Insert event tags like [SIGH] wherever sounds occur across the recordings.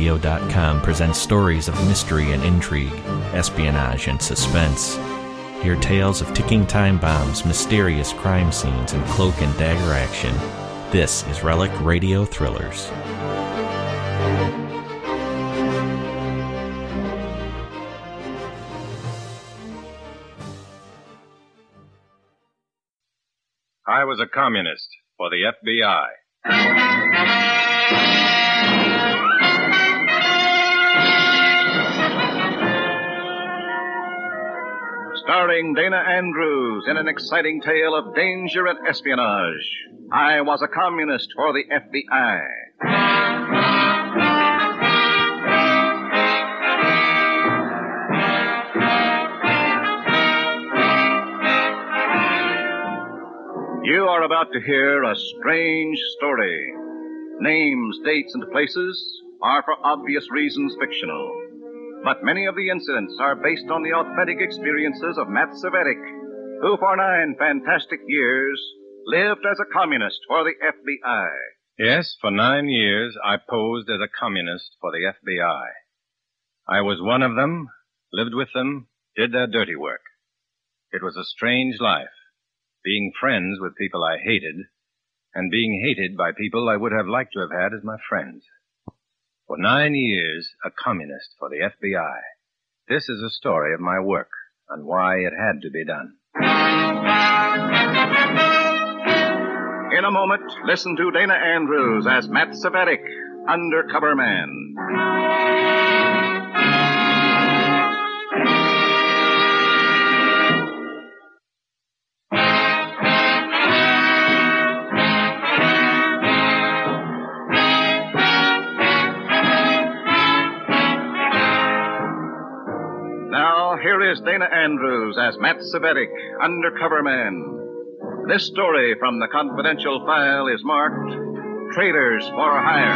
RelicRadio.com presents stories of mystery and intrigue, espionage and suspense. Hear tales of ticking time bombs, mysterious crime scenes, and cloak and dagger action. This is Relic Radio Thrillers. I was a communist for the FBI. Starring Dana Andrews in an exciting tale of danger and espionage. I was a communist for the FBI. You are about to hear a strange story. Names, dates, and places are for obvious reasons fictional. But many of the incidents are based on the authentic experiences of Matt Cvetic, who for nine fantastic years lived as a communist for the FBI. Yes, for nine years I posed as a communist for the FBI. I was one of them, lived with them, did their dirty work. It was a strange life, being friends with people I hated, and being hated by people I would have liked to have had as my friends. For nine years, a communist for the FBI. This is a story of my work and why it had to be done. In a moment, listen to Dana Andrews as Matt Cvetic, Undercover Man. Dana Andrews as Matt Cvetic, Undercover Man. This story from the confidential file is marked Traders for Hire.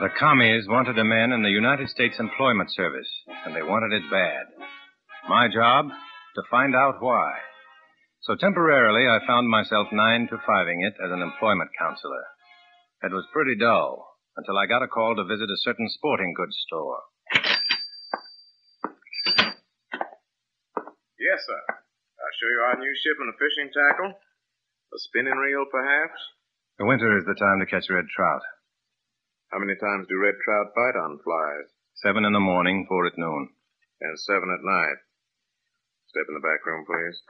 The commies wanted a man in the United States Employment Service, and they wanted it bad. My job? To find out why. So temporarily, I found myself nine to fiving it as an employment counselor. It was pretty dull until I got a call to visit a certain sporting goods store. Yes, sir. I'll show you our new shipment of fishing tackle. A spinning reel, perhaps? The winter is the time to catch red trout. How many times do red trout bite on flies? Seven in the morning, four at noon. And seven at night. Step in the back room, please.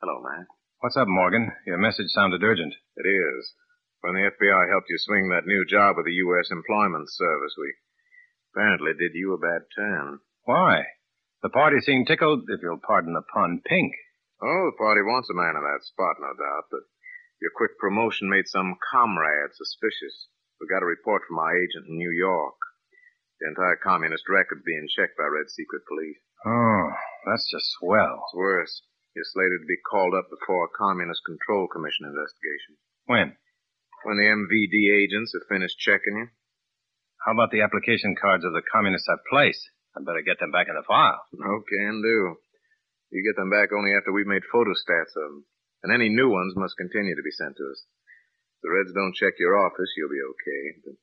Hello, Matt. What's up, Morgan? Your message sounded urgent. It is. When the FBI helped you swing that new job with the U.S. Employment Service, we apparently did you a bad turn. Why? The party seemed tickled, if you'll pardon the pun, pink. Oh, the party wants a man in that spot, no doubt, but your quick promotion made some comrade suspicious. We got a report from our agent in New York. The entire communist record's being checked by Red Secret Police. Oh, that's just swell. It's worse. You're slated to be called up before a Communist Control Commission investigation. When? When the MVD agents have finished checking you. How about the application cards of the communists I've placed? I'd better get them back in the file. No can do. You get them back only after we've made photostats of them. And any new ones must continue to be sent to us. If the Reds don't check your office, you'll be okay. But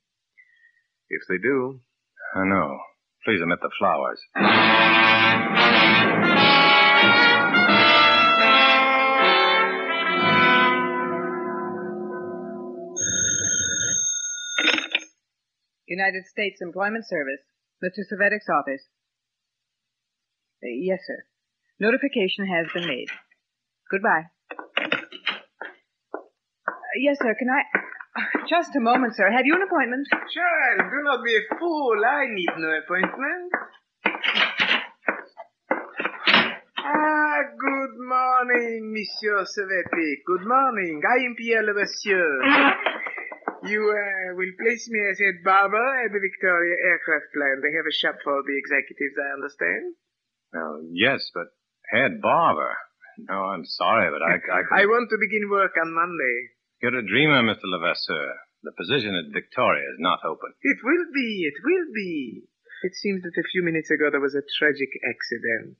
if they do, I know. Please omit the flowers. United States Employment Service. Mr. Cvetic's office. Uh, yes, sir. Notification has been made. Goodbye. Uh, yes, sir. Can I... [LAUGHS] Just a moment, sir. Have you an appointment? Child, do not be a fool. I need no appointment. Ah, good morning, Monsieur Cvetic. Good morning. I am Pierre Levasseur. You uh, will place me as head barber at the Victoria Aircraft Plant. They have a shop for the executives, I understand. Well, yes, but head barber. No, I'm sorry, but I, I, [LAUGHS] I want to begin work on Monday. You're a dreamer, Mr. Levasseur. The position at Victoria is not open. It will be, it will be. It seems that a few minutes ago there was a tragic accident.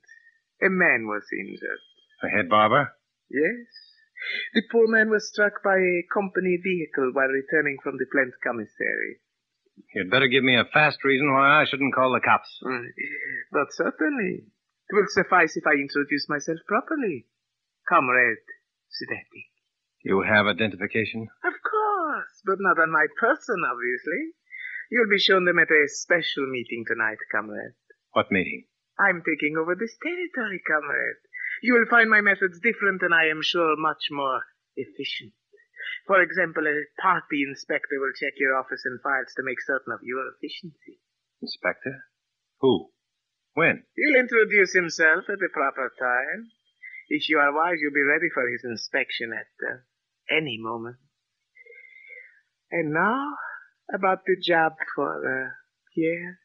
A man was injured. The head barber? Yes. The poor man was struck by a company vehicle while returning from the plant commissary. You'd better give me a fast reason why I shouldn't call the cops. But certainly. It will suffice if I introduce myself properly. Comrade Cvetic. You have identification? Of course, but not on my person, obviously. You'll be shown them at a special meeting tonight, comrade. What meeting? I'm taking over this territory, comrade. You will find my methods different and I am sure much more efficient. For example, a party inspector will check your office and files to make certain of your efficiency. Inspector? Who? When? He'll introduce himself at the proper time. If you are wise, you'll be ready for his inspection at uh, any moment. And now, about the job for uh, Pierre.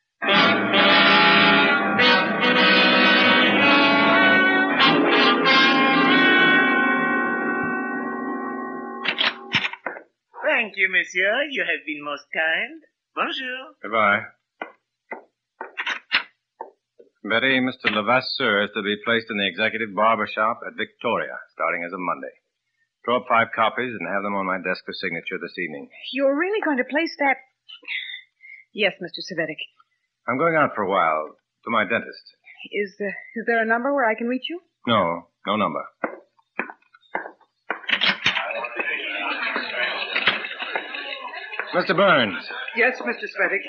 Thank you, monsieur. You have been most kind. Bonjour. Goodbye. Betty, Mr. Levasseur is to be placed in the executive barber shop at Victoria, starting as of Monday. Draw up five copies and have them on my desk for signature this evening. You're really going to place that? Yes, Mr. Cvetic. I'm going out for a while to my dentist. Is uh, is there a number where I can reach you? No, no number. Mr. Burns, Yes, Mr. Cvetic.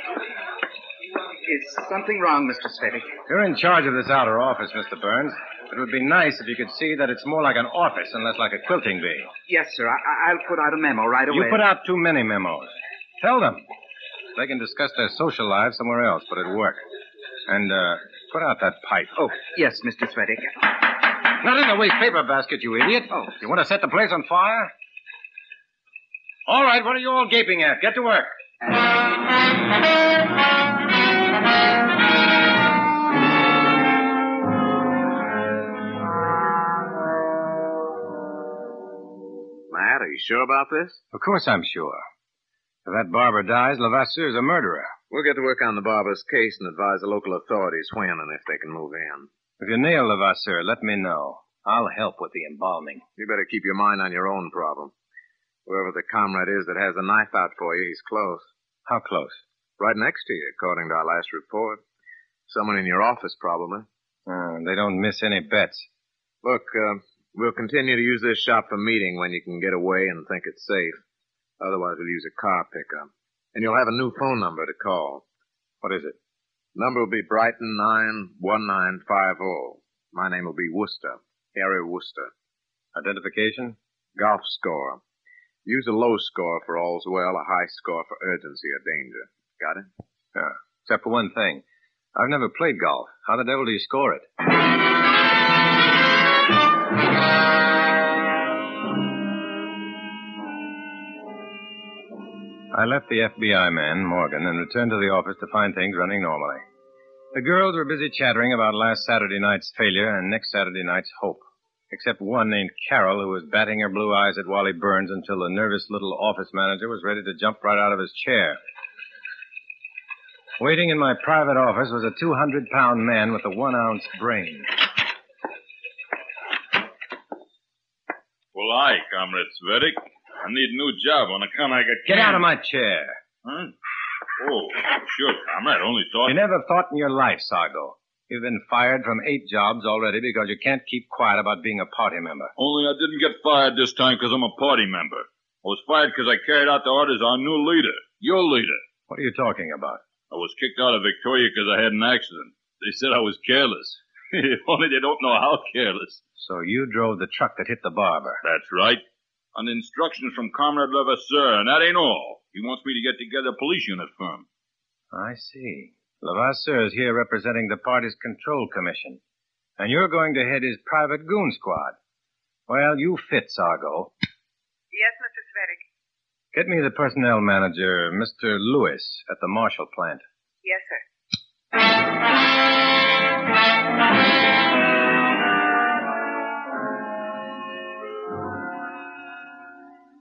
Is something wrong, Mr. Cvetic? you're in charge of this outer office, Mr. Burns. It would be nice if you could see that it's more like an office and less like a quilting bee. Yes, sir. I- I'll put out a memo right away. You put out too many memos. Tell them. They can discuss their social lives somewhere else, but at work. And, uh, put out that pipe. Oh, yes, Mr. Cvetic. Not in the waste paper basket, you idiot. Oh. You want to set the place on fire? All right, what are you all gaping at? Get to work. Matt, are you sure about this? Of course I'm sure. If that barber dies, Levasseur's a murderer. We'll get to work on the barber's case and advise the local authorities when and if they can move in. If you nail Levasseur, let me know. I'll help with the embalming. You better keep your mind on your own problem. Whoever the comrade is that has the knife out for you, he's close. How close? Right next to you, according to our last report. Someone in your office, probably. Uh, they don't miss any bets. Look, uh, we'll continue to use this shop for meeting when you can get away and think it's safe. Otherwise, we'll use a car pickup. And you'll have a new phone number to call. What is it? Number will be Brighton 91950. My name will be Worcester. Harry Worcester. Identification? Golf score. Use a low score for all's well, a high score for urgency or danger. Got it? Yeah. Except for one thing. I've never played golf. How the devil do you score it? I left the FBI man, Morgan, and returned to the office to find things running normally. The girls were busy chattering about last Saturday night's failure and next Saturday night's hope. Except one named Carol, who was batting her blue eyes at Wally Burns until the nervous little office manager was ready to jump right out of his chair. Waiting in my private office was a 200 pound man with a one ounce brain. Well, I, Comrade Cvetic. I need a new job on account I got Get out of my chair. Huh? Oh, sure, Comrade. Only thought... You never thought in your life, Sargo. You've been fired from eight jobs already because you can't keep quiet about being a party member. Only I didn't get fired this time because I'm a party member. I was fired because I carried out the orders of our new leader, your leader. What are you talking about? I was kicked out of Victoria because I had an accident. They said I was careless. [LAUGHS] Only they don't know how careless. So you drove the truck that hit the barber. That's right. On instructions from Comrade Levasseur, and that ain't all. He wants me to get together a police unit for him. I see. Levasseur is here representing the party's control commission. And you're going to head his private goon squad. Well, you fit, Sargo. Yes, Mr. Cvetic. Get me the personnel manager, Mr. Lewis, at the Marshall plant. Yes, sir.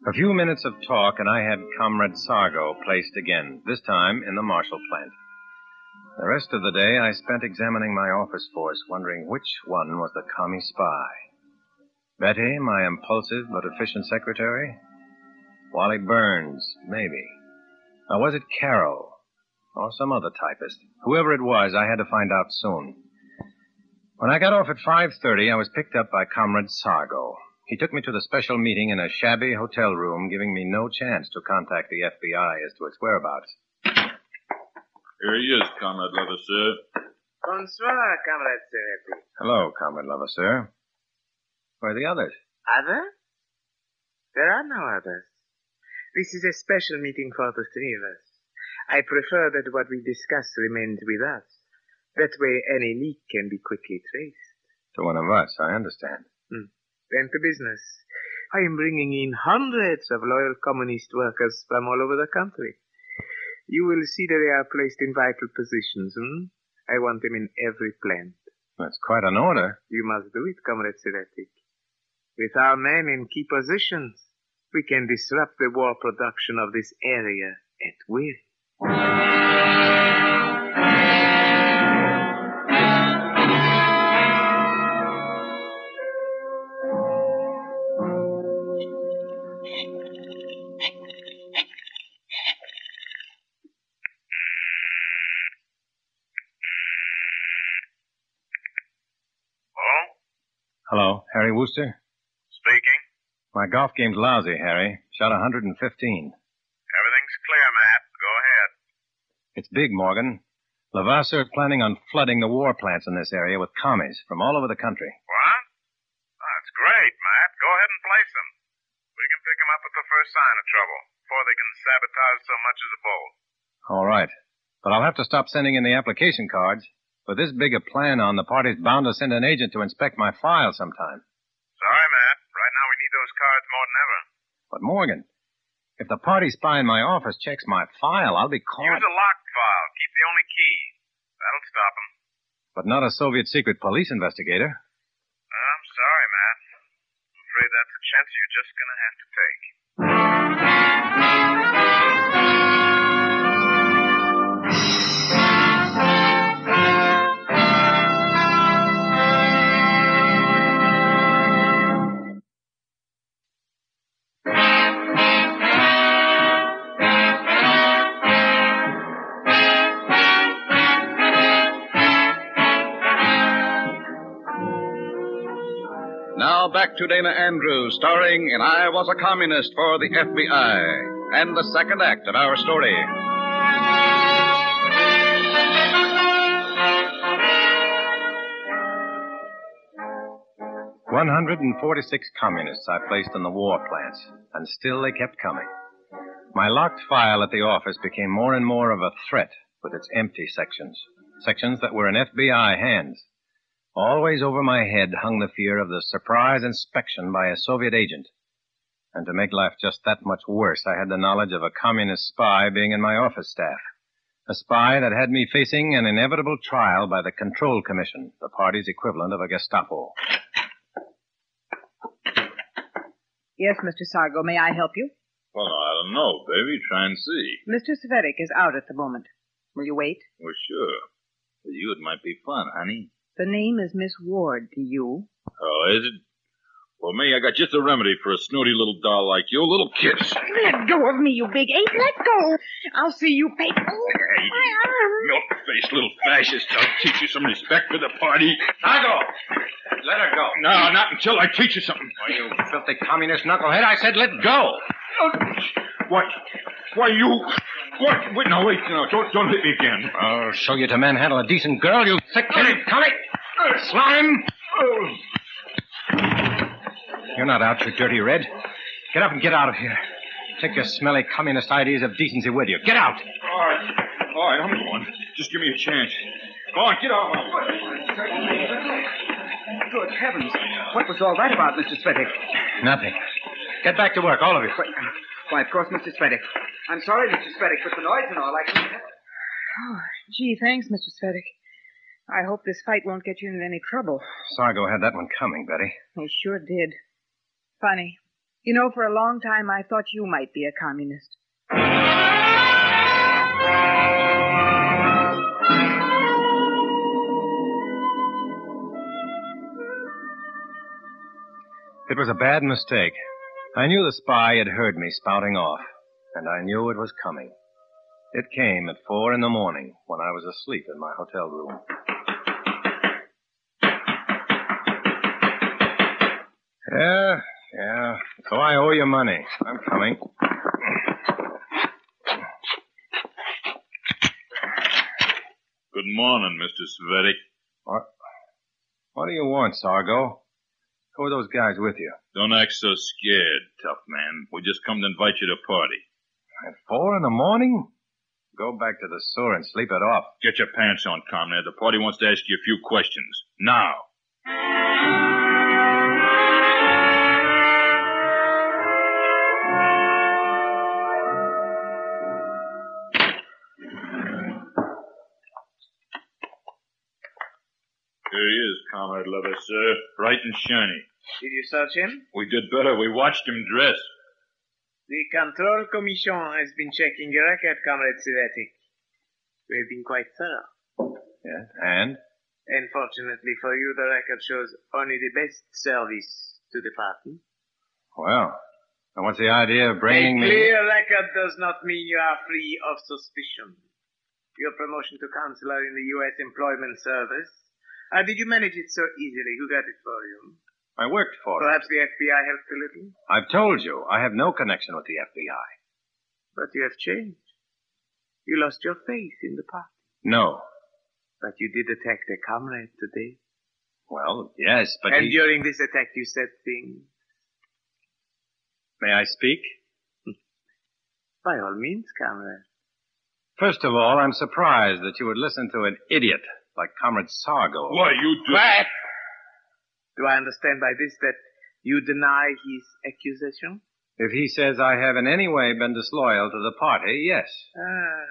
A few minutes of talk, and I had Comrade Sargo placed again, this time in the Marshall plant. The rest of the day I spent examining my office force, wondering which one was the commie spy. Betty, my impulsive but efficient secretary? Wally Burns, maybe. Or was it Carol? Or some other typist? Whoever it was, I had to find out soon. When I got off at 5.30, I was picked up by Comrade Sargo. He took me to the special meeting in a shabby hotel room, giving me no chance to contact the FBI as to its whereabouts. Here he is, Comrade Levasseur. Bonsoir, Comrade Sereti. Hello, Comrade Levasseur. Where are the others? Others? There are no others. This is a special meeting for the three of us. I prefer that what we discuss remains with us. That way any leak can be quickly traced. To one of us, I understand. Hmm. Then to business. I am bringing in hundreds of loyal communist workers from all over the country. You will see that they are placed in vital positions, hmm? I want them in every plant. That's quite an order. You must do it, Comrade Seretic. With our men in key positions, we can disrupt the war production of this area at will. Harry Wooster? Speaking. My golf game's lousy, Harry. Shot 115. Everything's clear, Matt. Go ahead. It's big, Morgan. Levasseur is planning on flooding the war plants in this area with commies from all over the country. What? That's great, Matt. Go ahead and place them. We can pick them up at the first sign of trouble, before they can sabotage so much as a bolt. All right. But I'll have to stop sending in the application cards. With this big a plan on, the party's bound to send an agent to inspect my file sometime. Sorry, Matt. Right now we need those cards more than ever. But Morgan, if the party spy in my office checks my file, I'll be caught. Use a locked file. Keep the only key. That'll stop him. But not a Soviet secret police investigator. I'm sorry, Matt. I'm afraid that's a chance you're just gonna have to take. Now back to Dana Andrews, starring in I Was a Communist for the FBI, and the second act of our story. 146 communists I placed in the war plants, and still they kept coming. My locked file at the office became more and more of a threat with its empty sections, sections that were in FBI hands. Always over my head hung the fear of the surprise inspection by a Soviet agent. And to make life just that much worse, I had the knowledge of a communist spy being in my office staff. A spy that had me facing an inevitable trial by the Control Commission, the party's equivalent of a Gestapo. Yes, Mr. Sargo, may I help you? Well, I don't know, baby. Try and see. Mr. Cvetic is out at the moment. Will you wait? Well, sure. For you, it might be fun, honey. The name is Miss Ward to you. Oh, is it? Well, me, I got just a remedy for a snooty little doll like you. A little kiss. Let go of me, you big ape. Let go. I'll see you pay. Oh, Hey, my arm. Milk-faced little fascist. I'll teach you some respect for the party. Sargo! Let her go. No, not until I teach you something. Why, you filthy communist knucklehead, I said let go. What? Why, you... What? Wait, no, wait, no, don't, don't hit me again. I'll show you to manhandle a decent girl, you thick-headed comic. Uh, slime! Oh. You're not out, you dirty red. Get up and get out of here. Take your smelly communist ideas of decency with you. Get out! All right. All right, I'm going. Just give me a chance. Go on, get out. Good heavens. What was all that about, Mr. Cvetic? Nothing. Get back to work, all of you. Uh, why, of course, Mr. Cvetic. I'm sorry, Mr. Cvetic, but the noise and all, I. Oh, gee, thanks, Mr. Cvetic. I hope this fight won't get you into any trouble. Sargo had that one coming, Betty. He sure did. Funny. You know, for a long time I thought you might be a communist. It was a bad mistake. I knew the spy had heard me spouting off, and I knew it was coming. It came at four in the morning when I was asleep in my hotel room. Yeah, yeah. So I owe you money. I'm coming. Good morning, Mr. Cvetic. What? What do you want, Sargo? Who are those guys with you? Don't act so scared, tough man. We just come to invite you to a party. At four in the morning? Go back to the sewer and sleep it off. Get your pants on, comrade. The party wants to ask you a few questions. Now. Comrade Levasseur. Bright and shiny. Did you search him? We did better. We watched him dress. The Control Commission has been checking your record, Comrade Cvetic. We have been quite thorough. Yes, and? Unfortunately for you, the record shows only the best service to the party. Well, and what's the idea of bringing me... a me? clear record does not mean you are free of suspicion. Your promotion to counselor in the U.S. Employment Service. How did you manage it so easily? Who got it for you? I worked for it. Perhaps the FBI helped a little? I've told you, I have no connection with the FBI. But you have changed. You lost your faith in the party. No. But you did attack the comrade today. Well, yes, but and he... during this attack you said things. May I speak? [LAUGHS] By all means, comrade. First of all, I'm surprised that you would listen to an idiot like Comrade Sargo. Why, you do... What? Do I understand by this that you deny his accusation? If he says I have in any way been disloyal to the party, yes. Ah.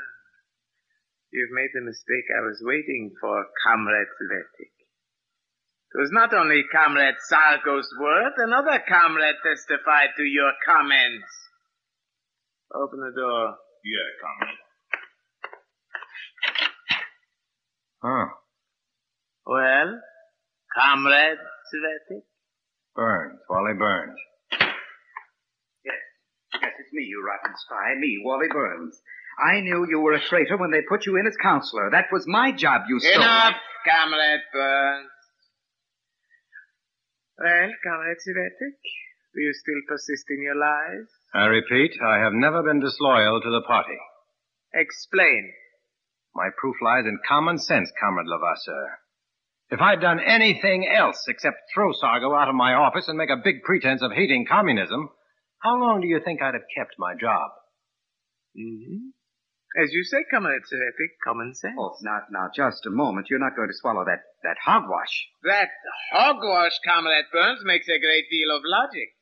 You've made the mistake I was waiting for, Comrade Cvetic. It was not only Comrade Sargo's word, another comrade testified to your comments. Open the door. Yeah, comrade. Huh. Well, Comrade Cvetic? Burns, Wally Burns. Yes. Yes, it's me, you rotten spy. Me, Wally Burns. I knew you were a traitor when they put you in as counselor. That was my job, you stole. Enough, Comrade Burns. Well, Comrade Cvetic, do you still persist in your lies? I repeat, I have never been disloyal to the party. Explain. My proof lies in common sense, Comrade Levasseur. If I'd done anything else except throw Sargo out of my office and make a big pretense of hating communism, how long do you think I'd have kept my job? Mm-hmm. As you say, Comrade Cvetic, common sense. Oh, now, now, just a moment. You're not going to swallow that, that hogwash. That hogwash, Comrade Burns, makes a great deal of logic.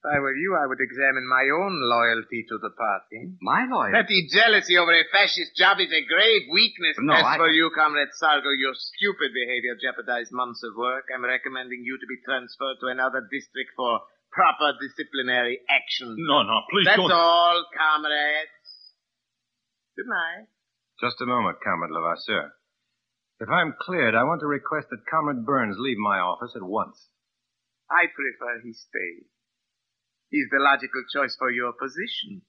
If I were you, I would examine my own loyalty to the party. My loyalty? Petty jealousy over a fascist job is a grave weakness. No, As I- for you, Comrade Sargo, your stupid behavior jeopardized months of work. I'm recommending you to be transferred to another district for proper disciplinary action. No, no, please That's don't. That's all, comrades. Good night. Just a moment, Comrade Levasseur. If I'm cleared, I want to request that Comrade Burns leave my office at once. I prefer he stay. He's the logical choice for your position,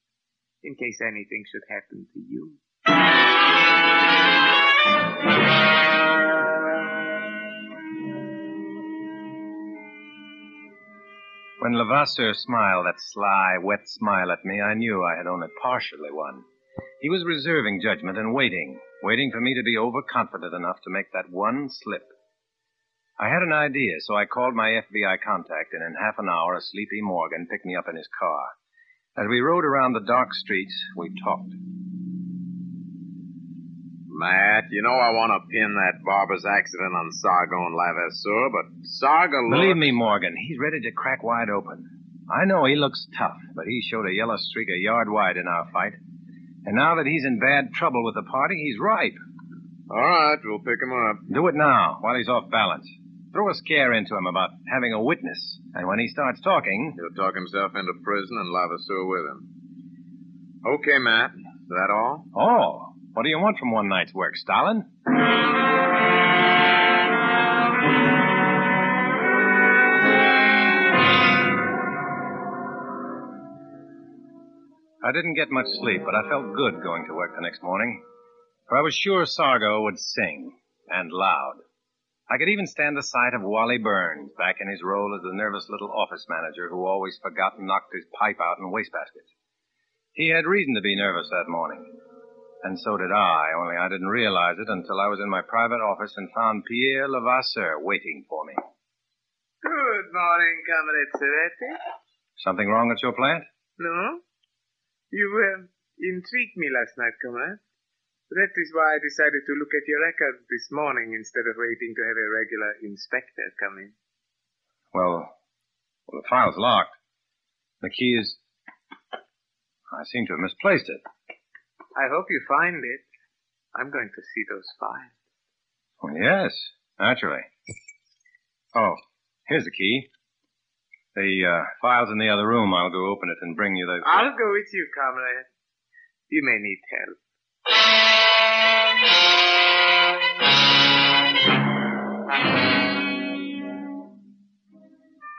in case anything should happen to you. When Levasseur smiled that sly, wet smile at me, I knew I had only partially won. He was reserving judgment and waiting, waiting for me to be overconfident enough to make that one slip. I had an idea, so I called my FBI contact, and in half an hour, a sleepy Morgan picked me up in his car. As we rode around the dark streets, we talked. Matt, you know I want to pin that barber's accident on Sargo and Levasseur, but Sargo looks... Believe me, Morgan, he's ready to crack wide open. I know he looks tough, but he showed a yellow streak a yard wide in our fight. And now that he's in bad trouble with the party, he's ripe. All right, we'll pick him up. Do it now, while he's off balance threw a scare into him about having a witness. And when he starts talking. He'll talk himself into prison and lava with him. Okay, Matt. Is that all? All? What do you want from one night's work, Stalin? I didn't get much sleep, but I felt good going to work the next morning. For I was sure Sargo would sing, and loud. I could even stand the sight of Wally Burns back in his role as the nervous little office manager who always forgot and knocked his pipe out in the wastebaskets. He had reason to be nervous that morning. And so did I, only I didn't realize it until I was in my private office and found Pierre Levasseur waiting for me. Good morning, Comrade Serretti. Something wrong at your plant? No? You uh, intrigued me last night, Comrade. That is why I decided to look at your record this morning instead of waiting to have a regular inspector come in. Well, well, the file's locked. The key is. I seem to have misplaced it. I hope you find it. I'm going to see those files. Well, yes, naturally. Oh, here's the key. The uh, file's in the other room. I'll go open it and bring you the. I'll go with you, comrade. You may need help.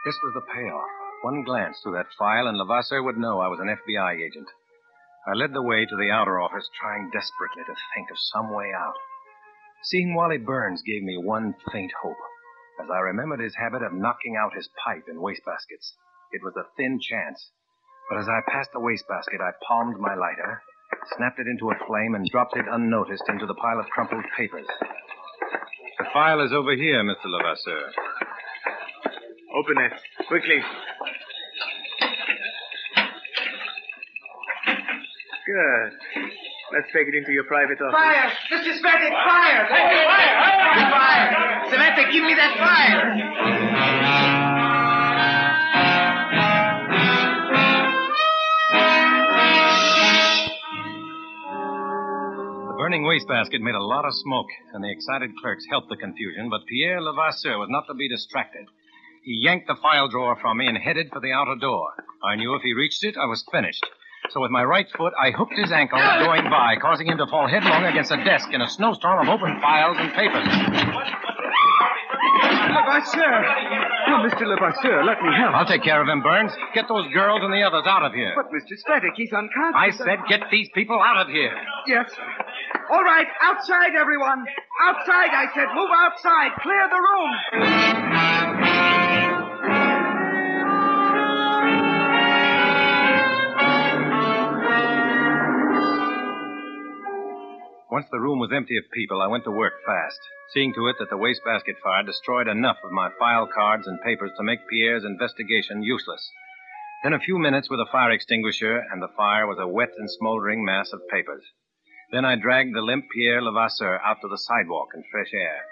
This was the payoff. One glance through that file, and Levasseur would know I was an FBI agent. I led the way to the outer office, trying desperately to think of some way out. Seeing Wally Burns gave me one faint hope, as I remembered his habit of knocking out his pipe in wastebaskets. It was a thin chance, but as I passed the wastebasket, I palmed my lighter, snapped it into a flame, and dropped it unnoticed into the pile of crumpled papers. The file is over here, Mr. Levasseur. Open it. Quickly. Good. Let's take it into your private office. Fire! Mr. Cvetic, fire! Fire! Fire! Fire! Samantha, give me that fire! Burning wastebasket made a lot of smoke, and the excited clerks helped the confusion, but Pierre Levasseur was not to be distracted. He yanked the file drawer from me and headed for the outer door. I knew if he reached it, I was finished. So with my right foot, I hooked his ankle going by, causing him to fall headlong against a desk in a snowstorm of open files and papers. Levasseur! Oh, Mr. Levasseur, let me help. I'll take care of him, Burns. Get those girls and the others out of here. But, Mr. Cvetic, he's unconscious. I said get these people out of here. Yes. All right, outside, everyone. Outside, I said. Move outside. Clear the room. Once the room was empty of people, I went to work fast, seeing to it that the wastebasket fire destroyed enough of my file cards and papers to make Pierre's investigation useless. Then a few minutes with a fire extinguisher, and the fire was a wet and smoldering mass of papers. Then I dragged the limp Pierre Levasseur out to the sidewalk in fresh air.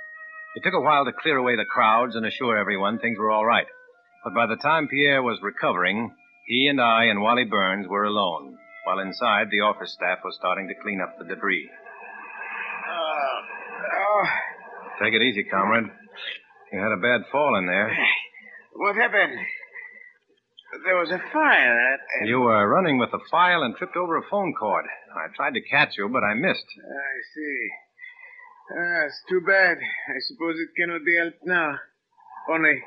It took a while to clear away the crowds and assure everyone things were all right. But by the time Pierre was recovering, he and I and Wally Burns were alone, while inside the office staff was starting to clean up the debris. Oh, Take it easy, comrade. You had a bad fall in there. what happened? There was a fire at... You were running with the file and tripped over a phone cord. I tried to catch you, but I missed. I see. Ah, it's too bad. I suppose it cannot be helped now. Only,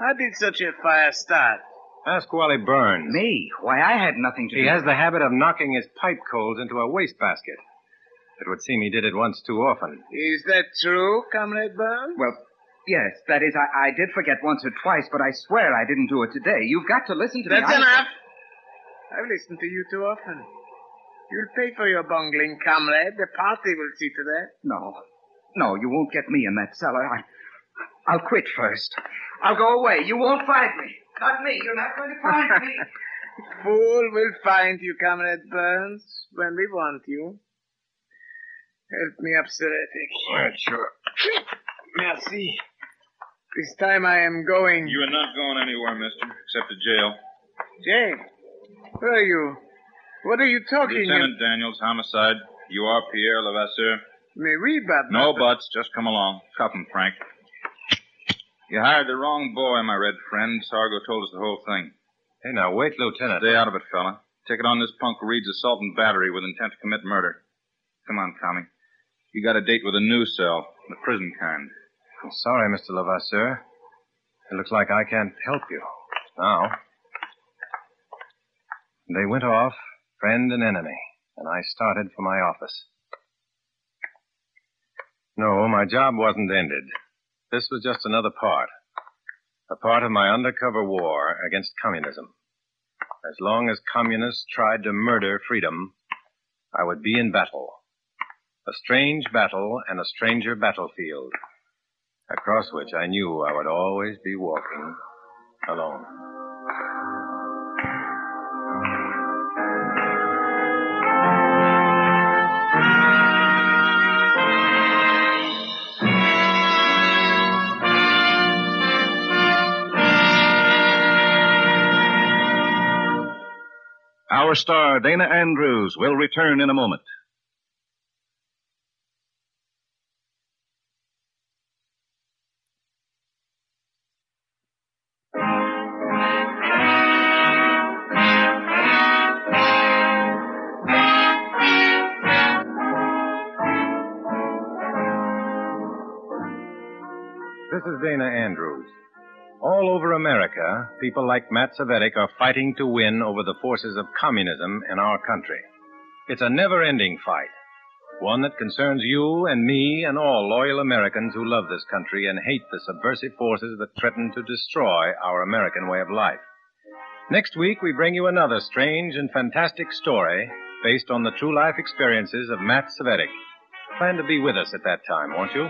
how did such a fire start? Ask Wally Burns. Me? Why, I had nothing to He do He has the habit of knocking his pipe coals into a wastebasket. It would seem he did it once too often. Is that true, Comrade Burns? Well, yes, that is, I, I did forget once or twice, but I swear I didn't do it today. You've got to listen to me. That's I- enough. I've listened to you too often. You'll pay for your bungling, comrade. The party will see to that. No. No, you won't get me in that cellar. I, I'll quit first. I'll go away. You won't find me. Not me. You're not going to find me. [LAUGHS] Fool will find you, Comrade Burns, when we want you. Help me up, Seretic. sure. Merci. This time I am going. You are not going anywhere, mister, except to jail. Jay, where are you? What are you talking Lieutenant Daniels, homicide. You are Pierre Levasseur. Mais oui, but... No buts. Just come along. Cuff him, Frank. You hired the wrong boy, my red friend. Sargo told us the whole thing. Hey, now wait, Lieutenant. Stay out of it, fella. Ticket on this punk reads assault and battery with intent to commit murder. Come on, Tommy. You got a date with a new cell, the prison kind. I'm sorry, Mr. Levasseur. It looks like I can't help you. Now. They went off, friend and enemy, and I started for my office. No, my job wasn't ended. This was just another part. A part of my undercover war against communism. As long as communists tried to murder freedom, I would be in battle. A strange battle and a stranger battlefield, across which I knew I would always be walking alone. Our star, Dana Andrews, will return in a moment. People like Matt Cvetic are fighting to win over the forces of communism in our country. It's a never ending fight. One that concerns you and me and all loyal Americans who love this country and hate the subversive forces that threaten to destroy our American way of life. Next week, we bring you another strange and fantastic story based on the true life experiences of Matt Cvetic. Plan to be with us at that time, won't you?